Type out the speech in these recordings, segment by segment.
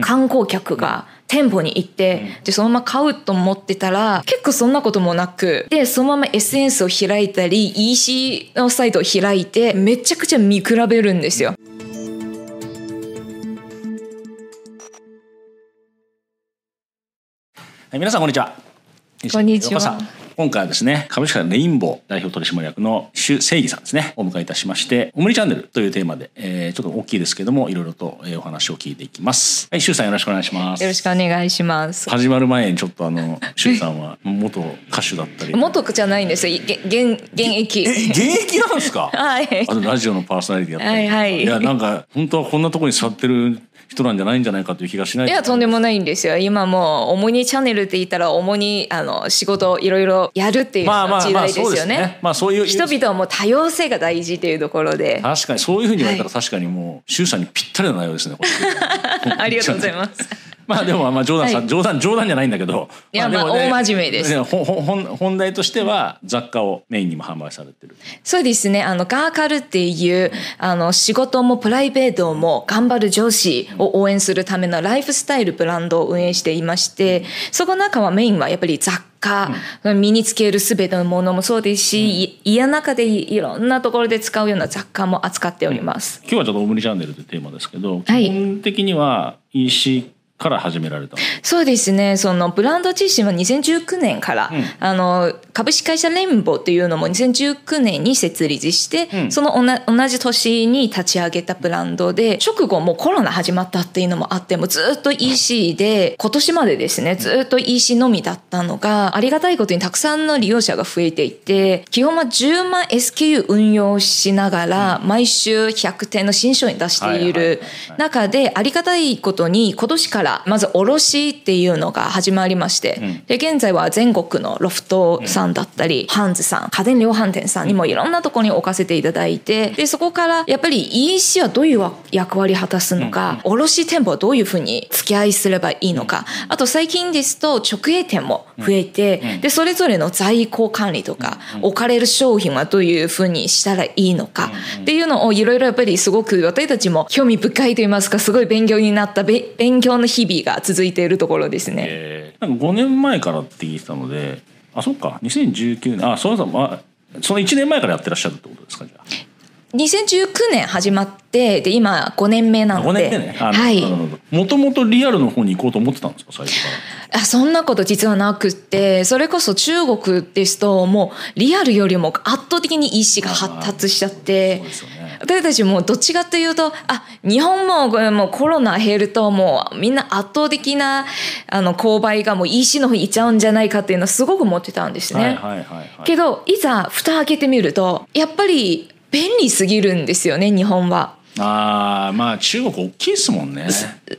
観光客が店舗に行って、でそのまま買うと思ってたら結構そんなこともなくでそのまま SNS を開いたり EC のサイトを開いてめちゃくちゃ見比べるんですよ。はい、皆さんこんにちは。こんにちは今回はですね、株式会社レインボー代表取締役の周正義さんですね、お迎えいたしまして、オムニチャンネルというテーマで、えー、ちょっと大きいですけども、いろいろと、えーお話を聞いていきます。はい、周さんよろしくお願いします。よろしくお願いします。始まる前にちょっとあの、周さんは元歌手だったり。元じゃないんですよ。げ現現役。え、現役なんですか？はいあ。とラジオのパーソナリティやったり。はいはいいや、なんか、本当はこんなところに座ってる人なんじゃないんじゃないかという気がしないいやとんでもないんですよ。今もう主にチャンネルって言ったら主にあの仕事をいろいろやるっていうまあまあまあ時代ですよね。ね。まあそういう人々はもう多様性が大事っていうところで。確かにそういうふうに言われたら確かにもう周さんにぴったりな内容ですね。ありがとうございます まあでもまあ冗談さ、はい。冗談冗談じゃないんだけど。いやでもまあ大真面目です。ねほほ本本題としては雑貨をメインにも販売されてる。そうですね。あのガーカルっていうあの仕事もプライベートも頑張る上司を応援するためのライフスタイルブランドを運営していましてそこの中はメインはやっぱり雑貨、身につける全てのものもそうですし、い家の中でいろんなところで使うような雑貨も扱っております。今日はちょっとオムニチャンネルというテーマですけど、はい。基本的には EC から始められたの？そうですね。そのブランド自身は2019年から、あの株式会社レインボーっていうのも2019年に設立して、うんその同じ年に立ち上げたブランドで、直後もうコロナ始まったっていうのもあって、もうずっと EC で、今年までですね、ずっと EC のみだったのが、ありがたいことにたくさんの利用者が増えていて、基本は10万 SKU 運用しながら、毎週100点の新商品出しているはい中で、ありがたいことに今年からまず卸っていうのが始まりまして、うん。で現在は全国のロフトさんだったり、ハンズさん家電量販店さんにもいろんなところに置かせていただいてでそこからやっぱり EC はどういう役割を果たすのか、卸店舗はどういうふうに付き合いすればいいのか、あと最近ですと直営店も増えて、でそれぞれの在庫管理とか、置かれる商品はどういうふうにしたらいいのか、っていうのをいろいろやっぱりすごく私たちも興味深いと言いますかすごい勉強になったべ勉強の日々が続いているところですね。えー、なんか5年前からって聞いてたので、あ、そっか、2019年、あ、そうそう、まあ、その1年前からやってらっしゃるってことですか、じゃあ。2019年始まってで今5年目なの5で年でね。はいもともとリアルの方に行こうと思ってたんですか、最初から？あそんなこと実はなくってそれこそ中国ですともうリアルよりも圧倒的に EC が発達しちゃって。私たちもどっちかというとあ日本もこれもうコロナ減るともうみんな圧倒的なあの購買がもう EC の方に行っちゃうんじゃないかっていうのはすごく思ってたんですね。けどいざ蓋開けてみるとやっぱり便利すぎるんですよね日本は。ああ、まあ中国大きいですもんね。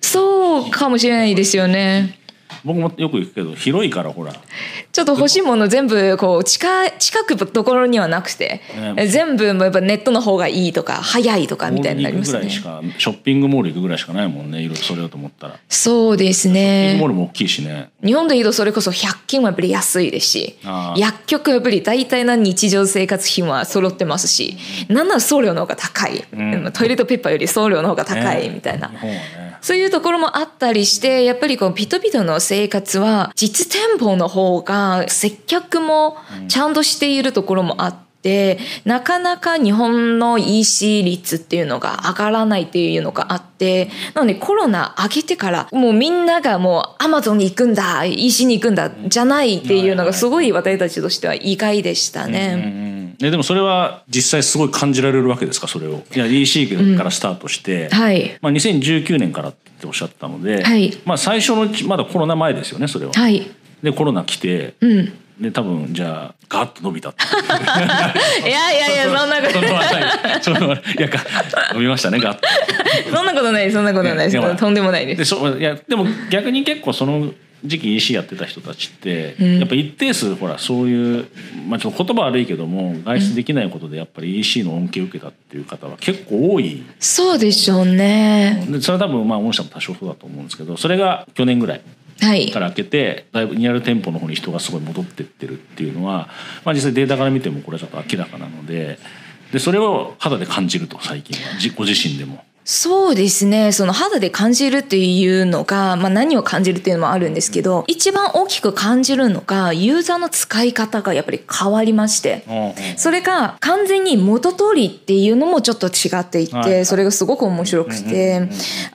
そうかもしれないですよね。僕もよく行くけど、広いからほら。ちょっと欲しいもの全部こう近い近くところにはなくて、ね全部もうやっぱネットの方がいいとか早いとかみたいになりますねショッピングモール行くぐらいしかないもんね、いろいろそれようと思ったら。そうですショッピングモーねルも大きいしね。日本でいうとそれこそ100均はやっぱり安いですし薬局はやっぱり大体の日常生活品は揃ってますしなんなら送料の方が高い、んトイレットペーパーより送料の方が高いねみたいな、日本はね。そういうところもあったりして、やっぱりこう、ピトピトの生活は、実店舗の方が接客もちゃんとしているところもあって、なかなか日本の EC 率っていうのが上がらないっていうのがあって、なのでコロナ上げてから、もうみんながもう Amazon に行くんだ、EC に行くんだ、じゃないっていうのがすごい私たちとしては意外でしたうんね。うんね、でもそれは実際すごい感じられるわけですか？それをいや EC からスタートして、はい。まあ、2019年からっておっしゃったので、はいまあ、最初のまだコロナ前ですよねそれは。はい。でコロナ来て、うん。で多分じゃあガッと伸びた いやいやいや、そんなことそのはいそのいやが伸びましたねガッと。そんなことないそんなことないですいやまあとんでもないですでそいやでも逆に結構その時期 EC やってた人たちって、ん。やっぱ一定数ほらそういう、まあ、ちょっと言葉悪いけども外出できないことでやっぱり EC の恩恵を受けたっていう方は結構多い。そうでしょうね。でそれは多分まあ御社も多少そうだと思うんですけどそれが去年ぐらいはい。から開けてだいぶリアル店舗の方に人がすごい戻ってってるっていうのは、まあ、実際データから見てもこれはちょっと明らかなのででそれを肌で感じると最近は。じご自身でも。そうですね。その肌で感じるっていうのが、まあ何を感じるっていうのもあるんですけど、一番大きく感じるのが、ユーザーの使い方がやっぱり変わりまして、それが完全に元通りっていうのもちょっと違っていて、はい。それがすごく面白くて、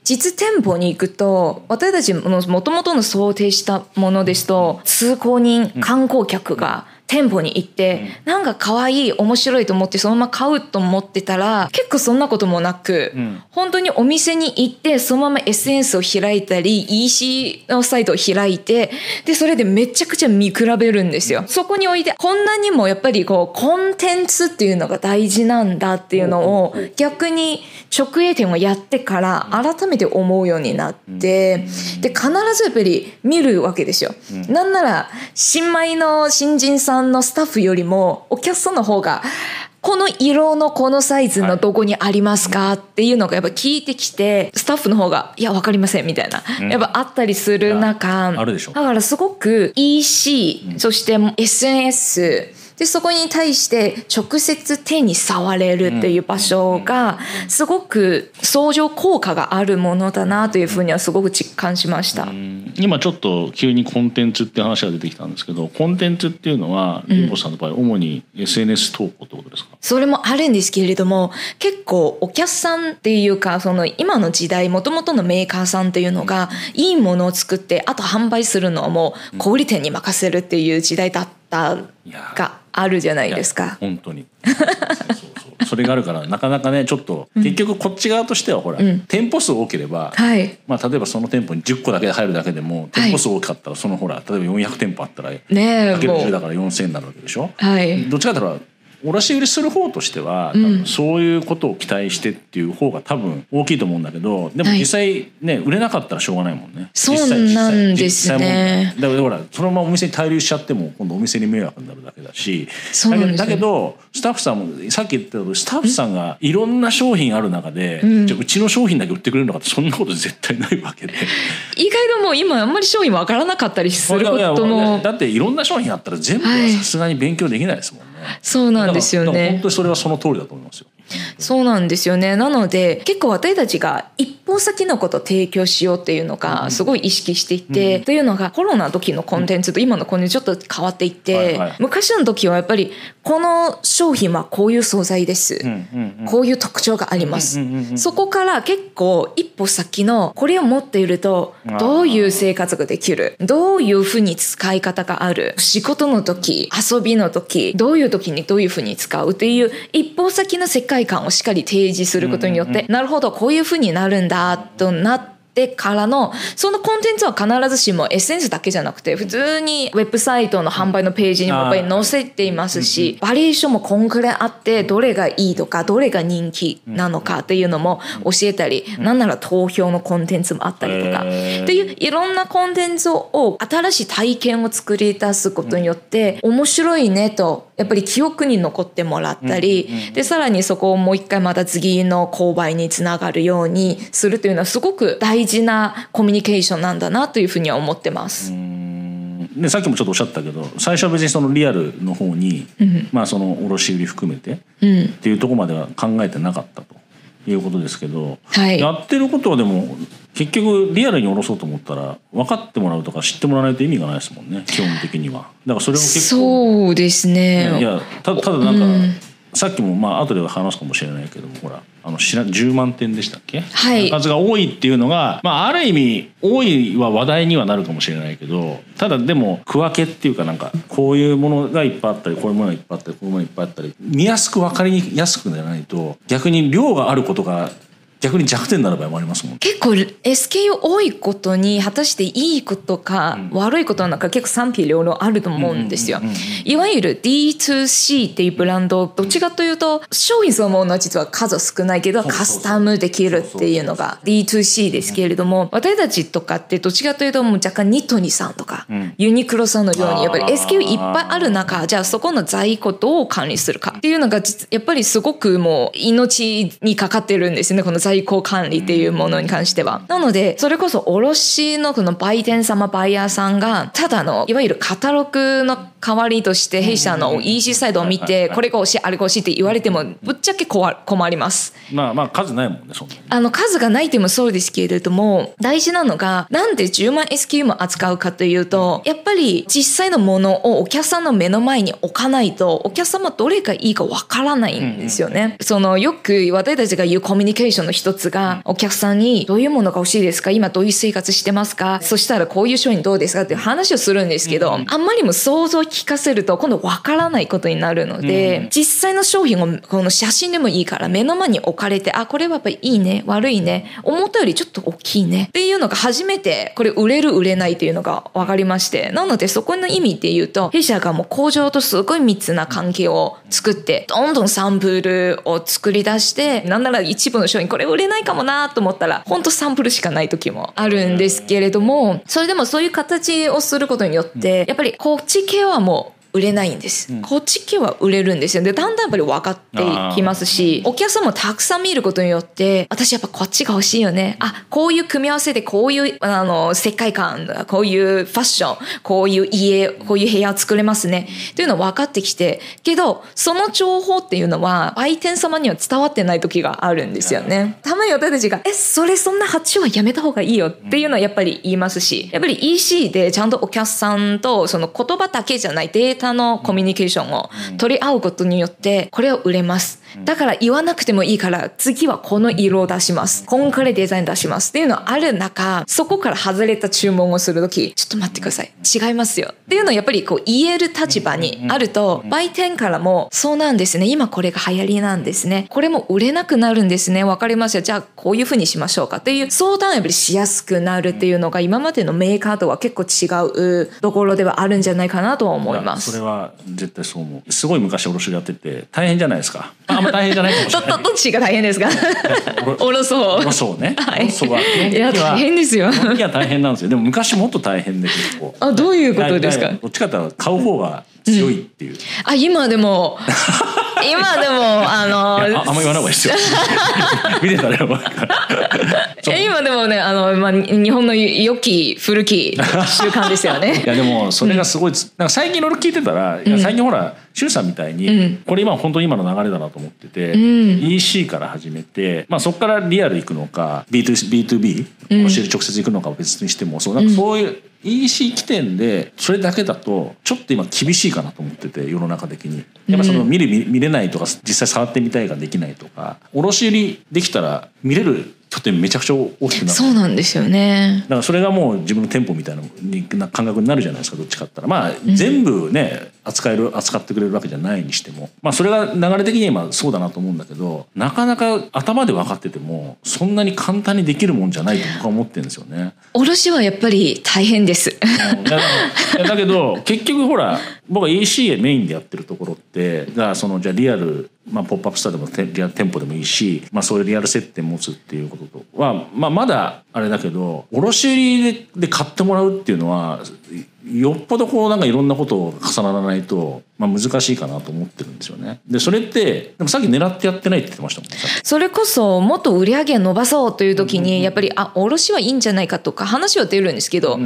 実店舗に行くと、私たちの元々の想定したものですと、通行人、観光客が、店舗に行って、なんか可愛い面白いと思ってそのまま買うと思ってたら結構そんなこともなく、ん。本当にお店に行ってそのまま SNS を開いたり EC のサイトを開いてでそれでめちゃくちゃ見比べるんですよ。そこにおいてこんなにもやっぱりこうコンテンツっていうのが大事なんだっていうのを逆に直営店をやってから改めて思うようになってで必ずやっぱり見るわけですよ。なんなら新米の新人さんのスタッフよりもお客さんの方がこの色のこのサイズのどこにありますか？っていうのがやっぱ聞いてきてスタッフの方が「いやわかりません」みたいなやっぱあったりする中あるでしょ。だからすごく EC そして SNS でそこに対して直接手に触れるっていう場所がすごく相乗効果があるものだなというふうにはすごく実感しました。今ちょっと急にコンテンツって話が出てきたんですけどコンテンツっていうのはリンボさんの場合主に SNS 投稿ってことですか、それもあるんですけれども結構お客さんっていうかその今の時代もともとのメーカーさんっていうのがいいものを作ってあと販売するのはもう小売店に任せるっていう時代だったいやがあるじゃないですか。本当に。そうそう。そうそれがあるからなかなかねちょっと結局こっち側としてはほら、店舗数多ければ、はい。まあ、例えばその店舗に10個だけで入るだけでも店舗数多かったらそのほら例えば400店舗あったらねえかける10もう。だから4000になるわけでしょ、はい。どっちかというと卸売りする方としては、そういうことを期待してっていう方が多分大きいと思うんだけどでもはい。実際ね、売れなかったらしょうがないもんね。そうなんですね。だからほらそのままお店に滞留しちゃっても今度お店に迷惑になるだけだし。だけどだけどスタッフさんもさっき言った通りスタッフさんがいろんな商品ある中で、じゃあうちの商品だけ売ってくれるのかってそんなこと絶対ないわけで。意外ともう今あんまり商品わからなかったりすることも。だっていろんな商品あったら全部ははいさすがに勉強できないですもんね。そうなんですよね本当にそれはその通りだと思いますよ。そうなんですよね。なので結構私たちが一方先のことを提供しようっていうのがすごい意識していて、というのがコロナの時のコンテンツと今のコンテンツちょっと変わっていって、はいはい。昔の時はやっぱりこの商品はこういう素材です、うんこういう特徴があります、うんうんうんうんそこから結構一歩先のこれを持っているとどういう生活ができる？どういうふうに使い方がある？仕事の時遊びの時どういう時にどういうふうに使う？っていう一歩先の世界観をしっかり提示することによって、なるほどこういうふうになるんだとなってってからのそのコンテンツは必ずしも SNS だけじゃなくて普通にウェブサイトの販売のページにもやっぱり載せていますしバリエーションもこんくらいあってどれがいいとかどれが人気なのかっていうのも教えたりなんなら投票のコンテンツもあったりとか。っていういろんなコンテンツを新しい体験を作り出すことによって面白いねとやっぱり記憶に残ってもらったりでさらにそこをもう一回また次の購買につながるようにするというのはすごく大事なコミュニケーションなんだなというふうには思ってます。でさっきもちょっとおっしゃったけど最初は別にそのリアルの方に、まあその卸売含めてっていうところまでは考えてなかったということですけど、はいやってることはでも結局リアルに卸そうと思ったら分かってもらうとか知ってもらわないと意味がないですもんね基本的には。だからそれも結構そうですね。いやたただなんか、さっきもまあ後で話すかもしれないけどもほらあの知ら10万点でしたっけ、はい。数が多いっていうのが、まあ、ある意味多いは話題にはなるかもしれないけどただでも区分けっていうかなんかこういうものがいっぱいあったりこういうものがいっぱいあったりこういうものがいっぱいあったり見やすく分かりやすくならないと逆に量があることが逆に弱点になる場合もありますもん。結構 SKU 多いことに果たしていいことか悪いことなのか結構賛否両論あると思うんですよ。いわゆる D2C っていうブランドどっちかというと商品そのものは実は数少ないけどカスタムできるっていうのが D2C ですけれども私たちとかってどっちかというともう若干ニトリさんとかユニクロさんのようにやっぱり SKU いっぱいある中じゃあそこの在庫どう管理するかっていうのが実やっぱりすごくもう命にかかってるんですよねこの在庫管理っていうものに関しては。なので、それこそ卸のこの売店様、バイヤーさんが、ただの、いわゆるカタログの代わりとして弊社の EC サイトを見て、これが欲しい、あれが欲しいって言われても、ぶっちゃけ困困ります。まあまあ数ないもんねそんなに。あの数がないっていうのもそうですけれども大事なのがなんで10万 SKU も扱うかというとやっぱり実際のものをお客さんの目の前に置かないとお客様どれがいいかわからないんですよね。そのよく私たちが言うコミュニケーションの一つがお客さんにどういうものが欲しいですか？今どういう生活してますか？そしたらこういう商品どうですか？っていう話をするんですけど、あんまりも想像を聞かせると今度わからないことになるので、実際の商品をこの写真でもいいから目の前に置かれてあこれはやっぱりいいね悪いね思ったよりちょっと大きいねっていうのが初めてこれ売れる売れないっていうのが分かりましてなのでそこの意味で言うと弊社がもう工場とすごい密な関係を作ってどんどんサンプルを作り出してなんなら一部の商品これ売れないかもなと思ったら本当サンプルしかない時もあるんですけれどもそれでもそういう形をすることによってやっぱりこっち系はもう売れないんです、こっち系は売れるんですよ。でだんだんやっぱり分かっていきますしお客さんもたくさん見ることによって私やっぱこっちが欲しいよね。あこういう組み合わせでこういうあの世界観こういうファッションこういう家こういう部屋を作れますね。っていうの分かってきてけどその情報っていうのは売店様には伝わってない時があるんですよね。たまに私たちが「えそれそんな発注はやめた方がいいよ」っていうのはやっぱり言いますしやっぱり EC でちゃんとお客さんとその言葉だけじゃないデータのコミュニケーションを取り合うことによってこれは売れます。だから言わなくてもいいから次はこの色を出します。こんくらいデザイン出します。っていうのある中そこから外れた注文をする時ちょっと待ってください。違いますよ。っていうのをやっぱりこう言える立場にあると売店からもそうなんですね。今これが流行りなんですね。これも売れなくなるんですね。わかりますよ。じゃあこういうふうにしましょうか。っていう相談をやっぱりしやすくなるっていうのが今までのメーカーとは結構違うところではあるんじゃないかなとは思います。それは絶対そう思う。すごい昔卸やってて大変じゃないですか。あんま大変じゃないかもしどれない。どどっちが大変ですか？おろそう。おろそうね。はい。そうは。いや大変ですよ。基本的には大変なんですよ。でも昔もっと大変で結構。あどういうことですか？いやいやどっちかっていうと買う方が強いっていう、あ今でも。今でもあのいやああんま言わない方がいいですよ。見てたらよえ今でもねあの、まあ、日本の良き古き習慣ですよね。いやでもそれがすごいつ、なんか最近いろいろ聞いてたら、最近ほら周さんみたいに、これ今本当に今の流れだなと思ってて、EC から始めて、まあ、そこからリアル行くのか B2B 教える直接行くのかは別にしてもそう。なんかそういう EC 起点でそれだけだとちょっと今厳しいかなと思ってて世の中的に。やっぱその見る見見れないとか実際触ってみたいができないとか卸売りできたら見れる拠点めちゃくちゃ大きくなる。そうなんですよね。だからそれがもう自分の店舗みたいなな感覚になるじゃないですかどっちかったら。まあ全部ね扱える扱ってくれるわけじゃないにしても。まあそれが流れ的に今そうだなと思うんだけどなかなか頭で分かっててもそんなに簡単にできるもんじゃないと僕は思ってるんですよね。卸はやっぱり大変です。うん。だけど結局ほら僕は EC メインでやってるところってがそのじゃあリアル、まあ、ポップアップスターでもてリアル店舗でもいいし、まあ、そういうリアル接点持つっていうこととは、まあ、まだあれだけど卸売でで買ってもらうっていうのはよっぽどこうなんかいろんなことを重ならないと、まあ、難しいかなと思ってるんですよね。でそれってでもさっき狙ってやってないって言ってましたもんそれこそもっと売り上げを伸ばそうという時にやっぱりあ卸はいいんじゃないかとか話は出るんですけど、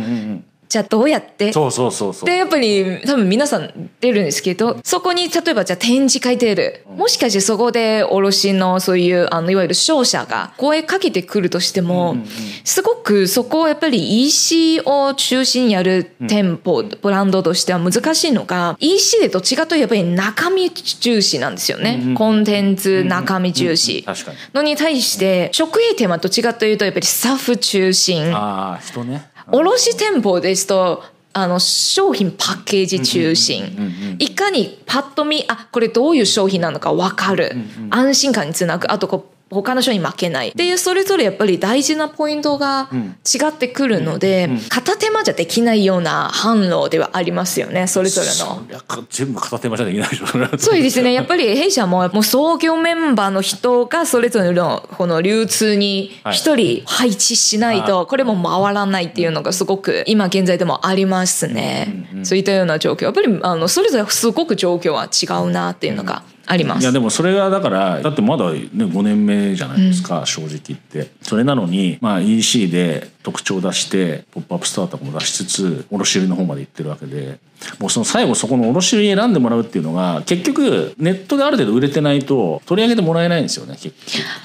じゃあどうやって？そうそうそうそう。でやっぱり多分皆さん出るんですけどそこに例えばじゃあ展示会出る。もしかしてそこで卸のそういうあのいわゆる商社が声かけてくるとしても、すごくそこをやっぱり EC を中心にやる店舗、ブランドとしては難しいのが EC でどっちかというとやっぱり中身重視なんですよね、コンテンツ中身重視、確かに。のに対して食営店はどっちかというとやっぱりスタッフ中心。ああ人ね卸店舗ですとあの商品パッケージ中心。いかにパッと見あこれどういう商品なのか分かる。安心感につなぐ。あとこう他の商品負けない。っていうそれぞれやっぱり大事なポイントが違ってくるので片手間じゃできないような販路ではありますよねそれぞれの。全部片手間じゃできないでしょそうですね。やっぱり弊社ももう創業メンバーの人がそれぞれのこの流通に一人配置しないとこれも回らないっていうのがすごく今現在でもありますね。そういったような状況。やっぱりあのそれぞれすごく状況は違うなっていうのがあります。いやでもそれがだからだってまだね5年目じゃないですか、正直言って。それなのにまあ EC で特徴を出してポップアップスタートも出しつつ卸売の方まで行ってるわけでもうその最後そこの卸売選んでもらうっていうのが結局ネットである程度売れてないと取り上げてもらえないんですよね結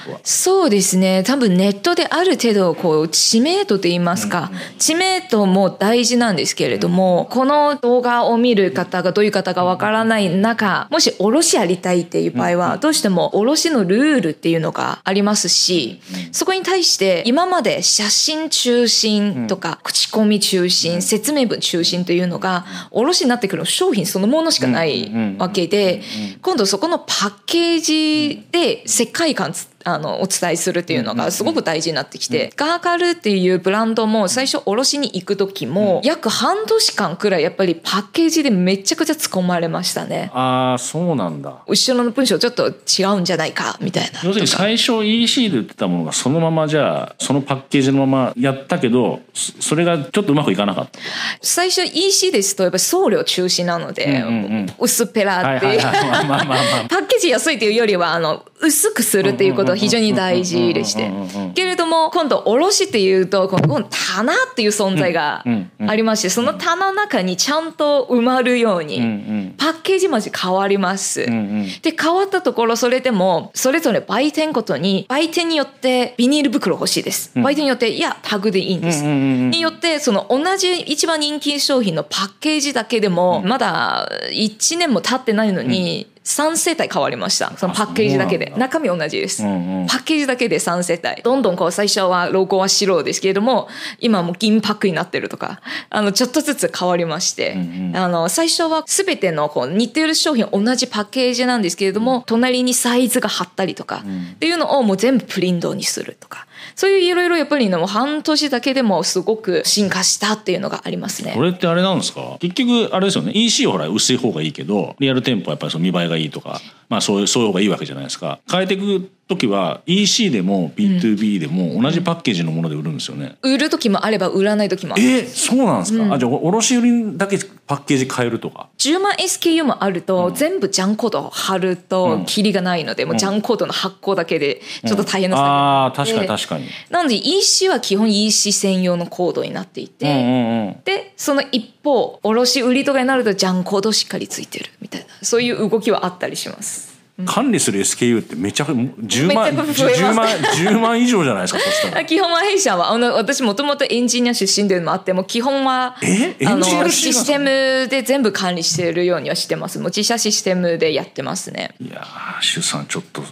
局は。そうですね。多分ネットである程度こう知名度といいますか、知名度も大事なんですけれども、この動画を見る方がどういう方かわからない中もし卸やりたいっていう場合はどうしても卸のルールっていうのがありますし、そこに対して今まで写真中心とか口コミ中心説明文中心というのが卸になってくる商品そのものしかないわけで今度そこのパッケージで世界観あのお伝えするっていうのがすごく大事になってきて、ガーカルっていうブランドも最初卸に行く時も約半年間くらいやっぱりパッケージでめちゃくちゃ突っ込まれましたね。ああそうなんだ。後ろの文章ちょっと違うんじゃないかみたいな。要するに最初 EC で売ってたものがそのままじゃあそのパッケージのままやったけどそそれがちょっとうまくいかなかった。最初 EC ですとやっぱり送料中止なので、うんうんうん。薄っぺらっていパッケージ安いというよりはあの薄くするっていうことは非常に大事でして。けれども今度卸っていうとこの棚っていう存在がありましてその棚の中にちゃんと埋まるように、パッケージまで変わります。で変わったところそれでもそれぞれ売店ごとに売店によってビニール袋欲しいです、売店によっていやタグでいいんです、によってその同じ一番人気商品のパッケージだけでもまだ1年も経ってないのに3世帯変わりました。そのパッケージだけで。中身同じです、うんうん。パッケージだけで3世帯。どんどんこう最初はロゴは白ですけれども今はもう銀パックになってるとかあのちょっとずつ変わりまして、うんうん。あの最初は全てのこう似てる商品同じパッケージなんですけれども、隣にサイズが貼ったりとか、っていうのをもう全部プリントにするとかそういういろいろやっぱりの半年だけでもすごく進化したっていうのがありますね。こ。れってあれなんですか？結局あれですよね。EC はほら薄い方がいいけどリアル店舗はやっぱりその見栄えがいいとかまあそういうそういう方がいいわけじゃないですか。変えていく時は EC でも B2B でも同じパッケージのもので売るんですよね、売る時もあれば売らない時もある。えそうなんですか、あじゃあお卸売りだけパッケージ変えるとか？10万 SKU もあると、全部ジャンコードを貼るとキリがないので、もうジャンコードの発行だけでちょっと大変な作業。ああ確かにで確かに。なので EC は基本 EC 専用のコードになっていて、うんうんうん。でその一方卸売りとかになるとジャンコードしっかりついてるみたいなそういう動きはあったりします。管理する SKU ってめちゃ10万めっちゃ増えます10万10万以上じゃないですかそしたらあ基本は弊社は。あの私もともとエンジニア出身でもあっても基本はあのシステムで全部管理しているようにはしてます。もう自社システムでやってますね。いやー周さんちょっと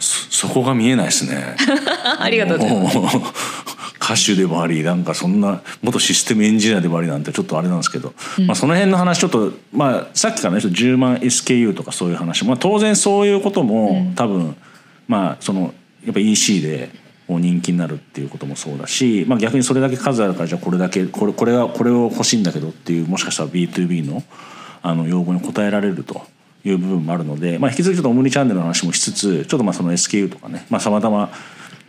そそこが見えないですね。ありがとうございます歌手でもありなんかそんな元システムエンジニアでもありなんてちょっとあれなんですけど、まあ、その辺の話ちょっと、まあ、さっきからね10万 SKU とかそういう話、まあ、当然そういうことも多分、まあそのやっぱ EC で人気になるっていうこともそうだし、まあ、逆にそれだけ数あるからじゃあこれだけこれこれがこれを欲しいんだけどっていうもしかしたら B2B のあの要望に応えられると。いう部分もあるので、まあ、引き続きちょっとオムニチャンネルの話もしつつちょっとまあその SKU とかねまあさまざま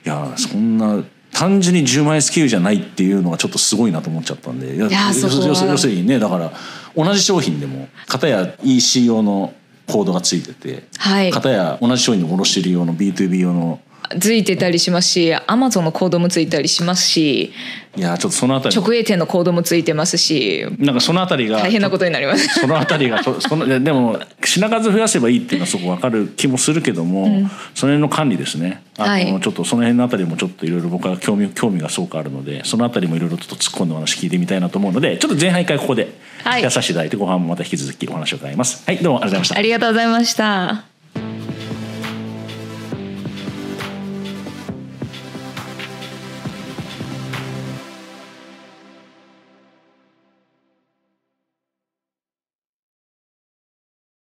いやそんな単純に10万 SKU じゃないっていうのがちょっとすごいなと思っちゃったんで。要するにねだから同じ商品でも片や EC 用のコードがついてて、はい。片や同じ商品の卸売用の B2B 用のついてたりしますしアマゾンのコードもついたりしますしいやちょっとそのあたり。直営店のコードもついてますしなんかそのあたりが大変なことになります。そのあたりがそそのででも品数増やせばいいっていうのはすごくわかる気もするけども、その辺の管理ですね。あの、はい。ちょっとその辺のあたりもちょっといろいろ僕は興味興味がすごくあるのでそのあたりもいろいろちょっと突っ込んだお話聞いてみたいなと思うのでちょっと前半一回ここではい。やらさせていただいて後半もまた引き続きお話を伺います。はいどうもありがとうございました。ありがとうございました。